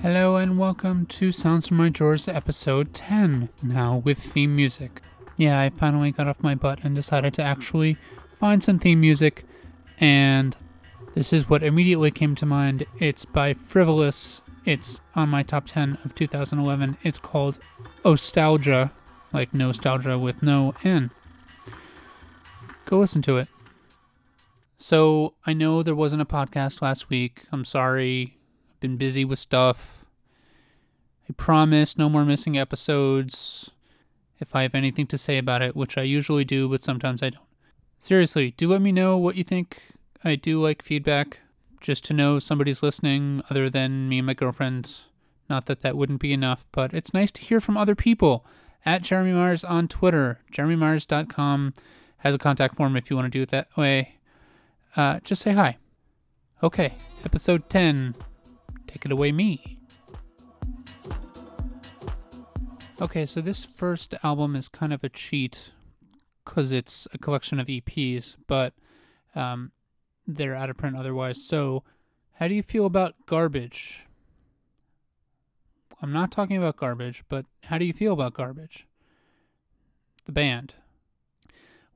Hello and welcome to Sounds from My Drawers episode 10, now with theme music. Yeah, I finally got off my butt and decided to actually find some theme music, and this is what immediately came to mind. It's by Frivolous. It's on my top 10 of 2011. It's called Nostalgia, like nostalgia with no N. Go listen to it. So, I know there wasn't a podcast last week. I'm sorry been busy with stuff. I promise no more missing episodes if I have anything to say about it, which I usually do, but sometimes I don't. Seriously, do let me know what you think. I do like feedback just to know somebody's listening other than me and my girlfriend. Not that that wouldn't be enough, but it's nice to hear from other people. At Jeremy Meyers on Twitter. JeremyMeyers.com has a contact form if you want to do it that way. Uh, just say hi. Okay, episode 10 Take it away, me. Okay, so this first album is kind of a cheat because it's a collection of EPs, but um, they're out of print otherwise. So, how do you feel about Garbage? I'm not talking about Garbage, but how do you feel about Garbage? The band.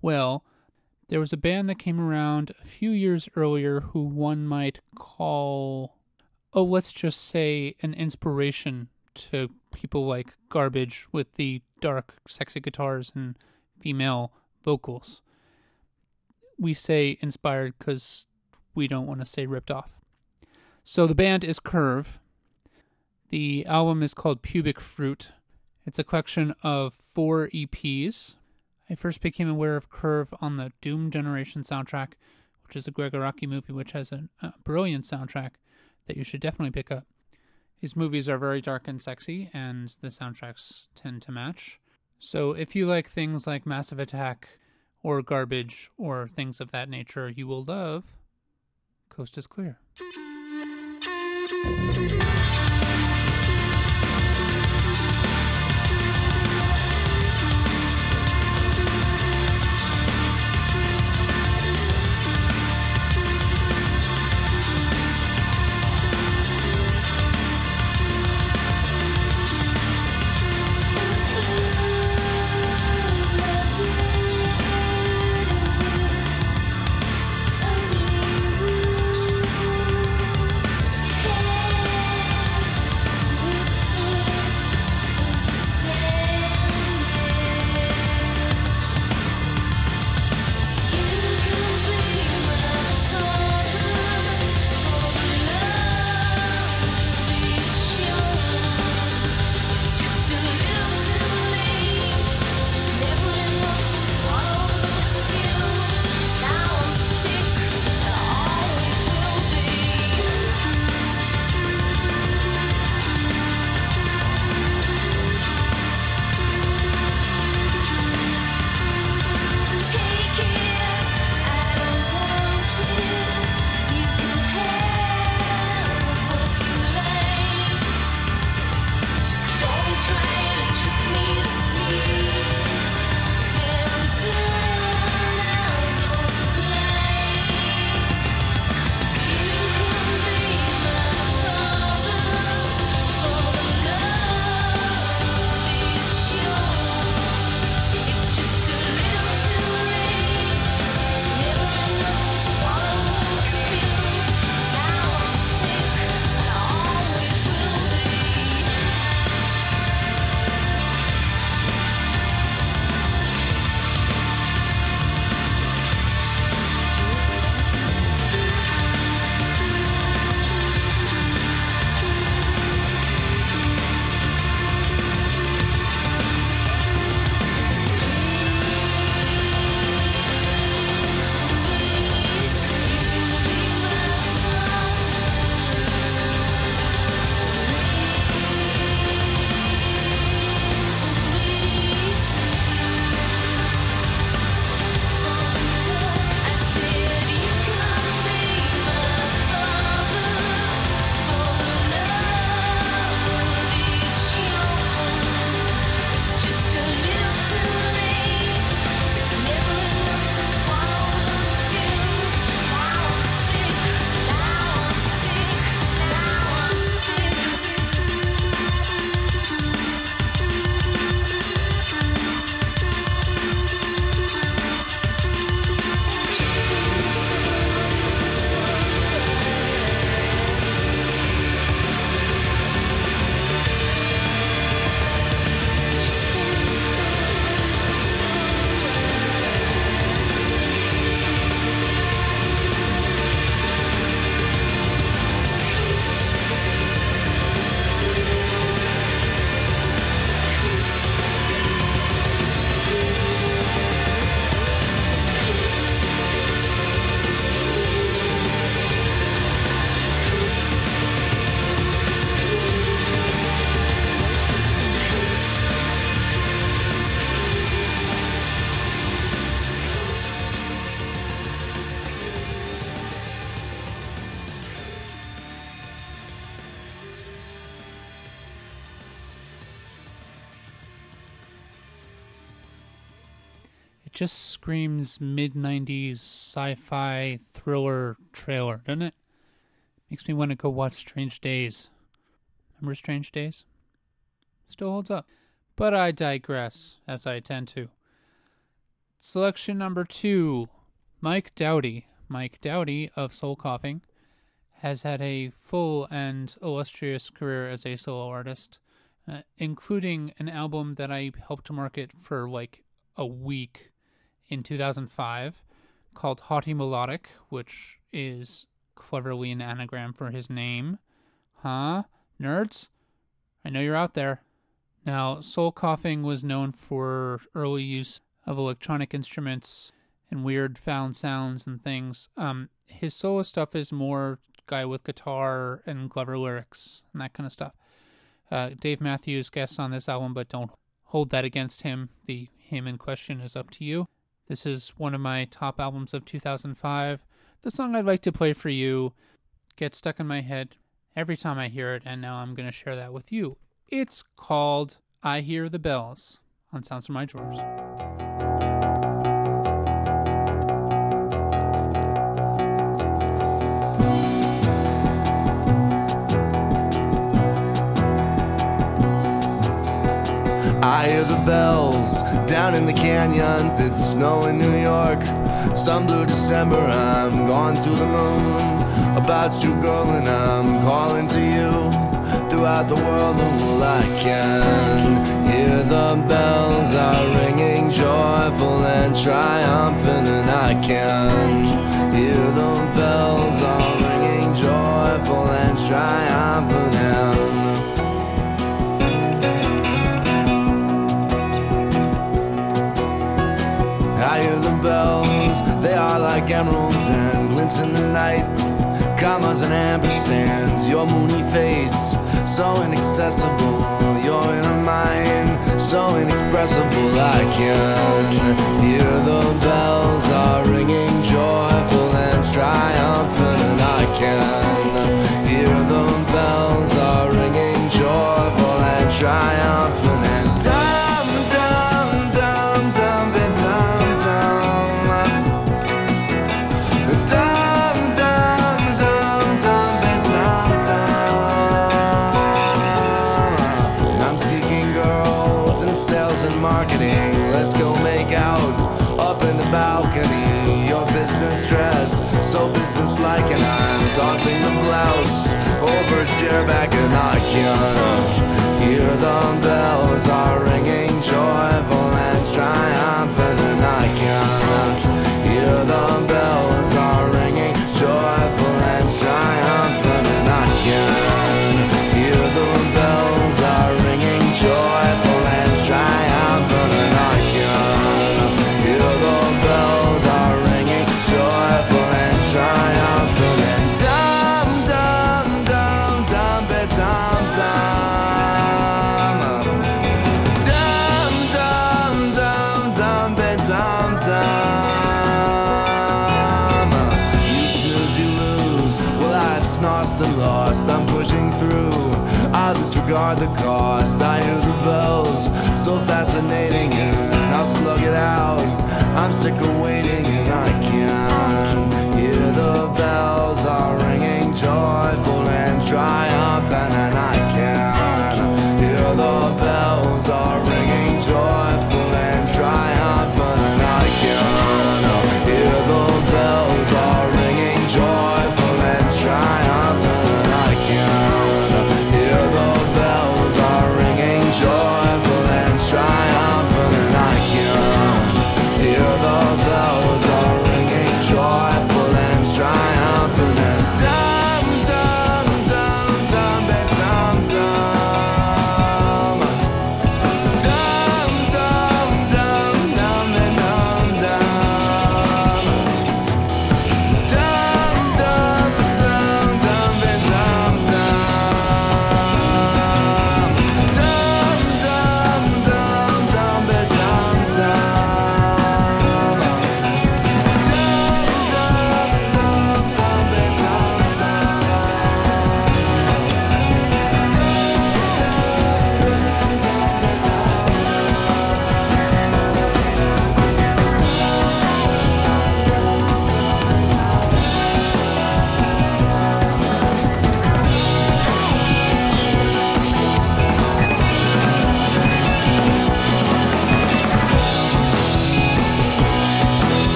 Well, there was a band that came around a few years earlier who one might call oh, let's just say an inspiration to people like Garbage with the dark, sexy guitars and female vocals. We say inspired because we don't want to say ripped off. So the band is Curve. The album is called Pubic Fruit. It's a collection of four EPs. I first became aware of Curve on the Doom Generation soundtrack, which is a Gregg Araki movie which has a, a brilliant soundtrack that you should definitely pick up. These movies are very dark and sexy, and the soundtracks tend to match. So if you like things like Massive Attack or Garbage or things of that nature, you will love Coast is Clear. It just screams mid 90s sci fi thriller trailer, doesn't it? Makes me want to go watch Strange Days. Remember Strange Days? Still holds up. But I digress, as I tend to. Selection number two Mike Doughty. Mike Doughty of Soul Coughing has had a full and illustrious career as a solo artist, uh, including an album that I helped to market for like a week in 2005 called Haughty Melodic, which is cleverly an anagram for his name. Huh? Nerds? I know you're out there. Now, Soul Coughing was known for early use of electronic instruments and weird found sounds and things. Um, his solo stuff is more guy with guitar and clever lyrics and that kind of stuff. Uh, Dave Matthews guests on this album, but don't hold that against him. The him in question is up to you. This is one of my top albums of 2005. The song I'd like to play for you gets stuck in my head every time I hear it, and now I'm going to share that with you. It's called I Hear the Bells on Sounds from My Drawers. I hear the bells down in the canyons. It's snow in New York. Some blue December, I'm gone to the moon. About you, girl, and I'm calling to you. Throughout the world, all I can hear the bells are ringing, joyful and triumphant, and I can hear the bells are ringing, joyful and triumphant. And bells, they are like emeralds and glints in the night. Commas and ampersands, your moony face, so inaccessible. Your inner mind, so inexpressible. I can hear the bells are ringing, joyful and triumphant, and I can hear the bells are ringing, joyful and triumphant, marketing. Let's go make out up in the balcony. Your business dress, so businesslike, and I'm tossing the blouse over his chair back, and I can hear the bells are ringing, joyful and triumphant, and I can hear the bells are ringing, joyful and triumphant, and I can hear the bells are ringing, joyful and pushing through. I'll disregard the cost. I hear the bells, so fascinating, and I'll slug it out. I'm sick of waiting, and I can't hear the bells are ringing, joyful and triumphant,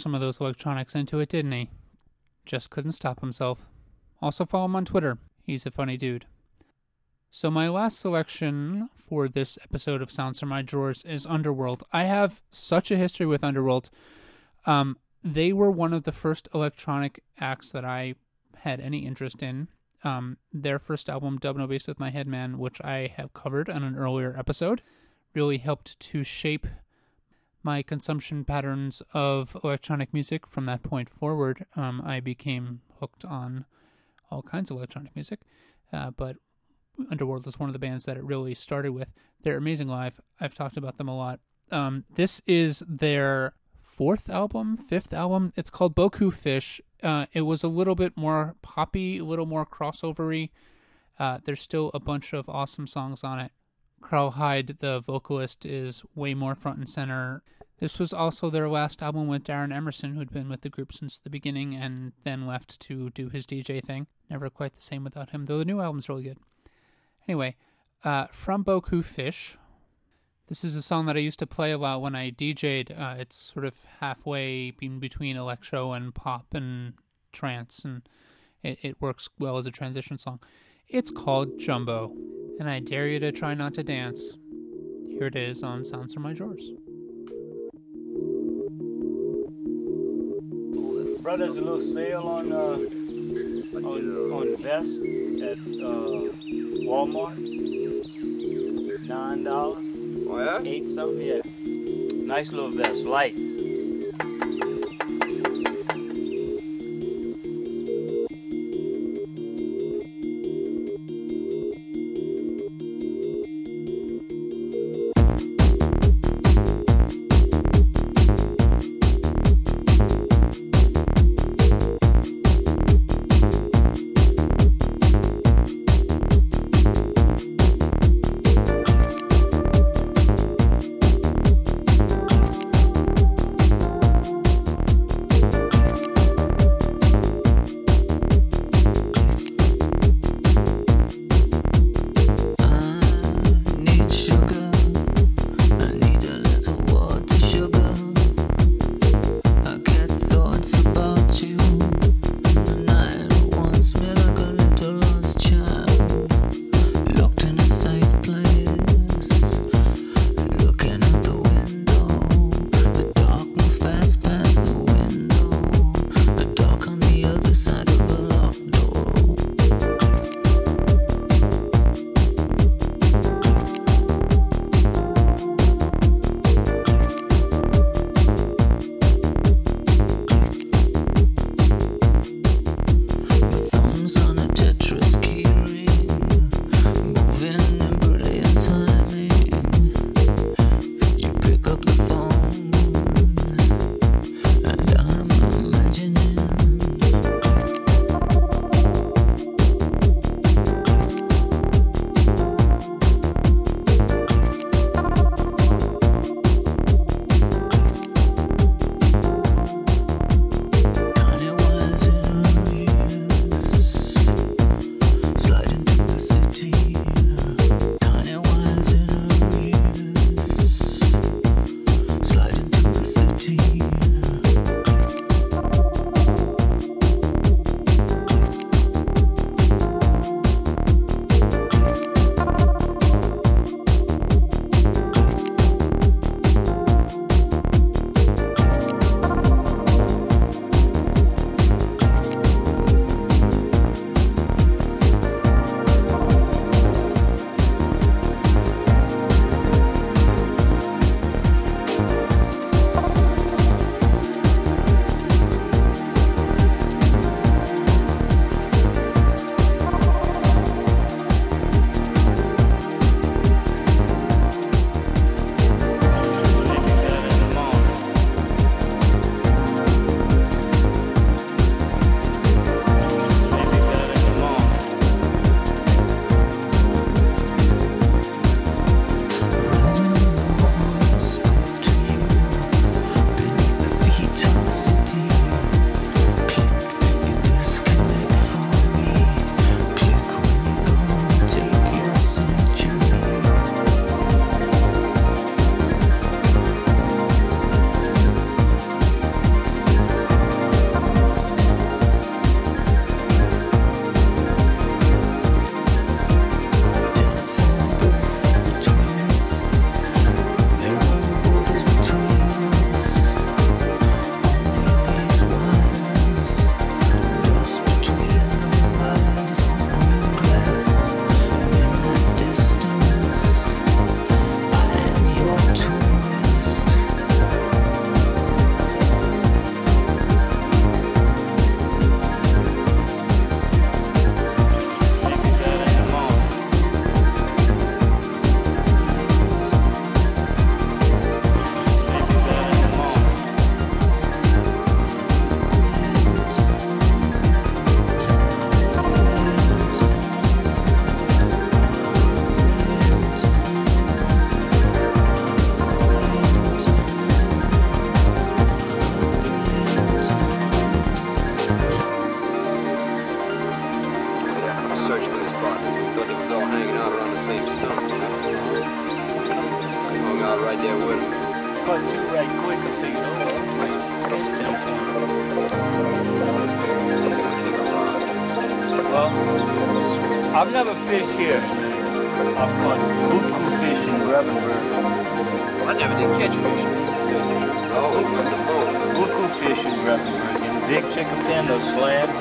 some of those electronics into it, didn't he? Just couldn't stop himself. Also, follow him on Twitter. He's a funny dude. So, my last selection for this episode of Sounds from My Drawers is Underworld. I have such a history with Underworld. Um, they were one of the first electronic acts that I had any interest in. Um, their first album, Dubnobasswithmyheadman, which I have covered on an earlier episode, really helped to shape my consumption patterns of electronic music from that point forward. Um, I became hooked on all kinds of electronic music, uh, but Underworld is one of the bands that it really started with. They're amazing live. I've talked about them a lot. Um, this is their fourth album, fifth album. It's called Beaucoup Fish. Uh, it was a little bit more poppy, a little more crossovery. Uh, there's still a bunch of awesome songs on it. Karl Hyde, the vocalist, is way more front and center. This was also their last album with Darren Emerson, who'd been with the group since the beginning and then left to do his DJ thing. Never quite the same without him, though the new album's really good. Anyway, uh, from Beaucoup Fish, this is a song that I used to play a lot when I DJ'd. Uh, it's sort of halfway in between electro and pop and trance, and it, it works well as a transition song. It's called Jumbo, and I dare you to try not to dance. Here it is on Sounds from My Drawers. Bro, there's a little sale on uh, on, on vests at uh, Walmart. Nine dollars. Oh yeah? Eight something, yeah. Nice little vest, light. I've never fished here. I've caught buku fish in Gravenberg. I never did catch fish. Oh, phone. Buku fish in. And big chicken tender slam.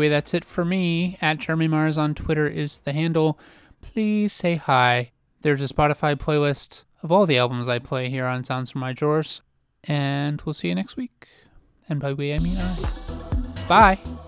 Anyway, that's it for me. At Jeremy Meyers on Twitter is the handle. Please say hi. There's a Spotify playlist of all the albums I play here on Sounds from My Drawers. And we'll see you next week. And by we, I mean I. Bye.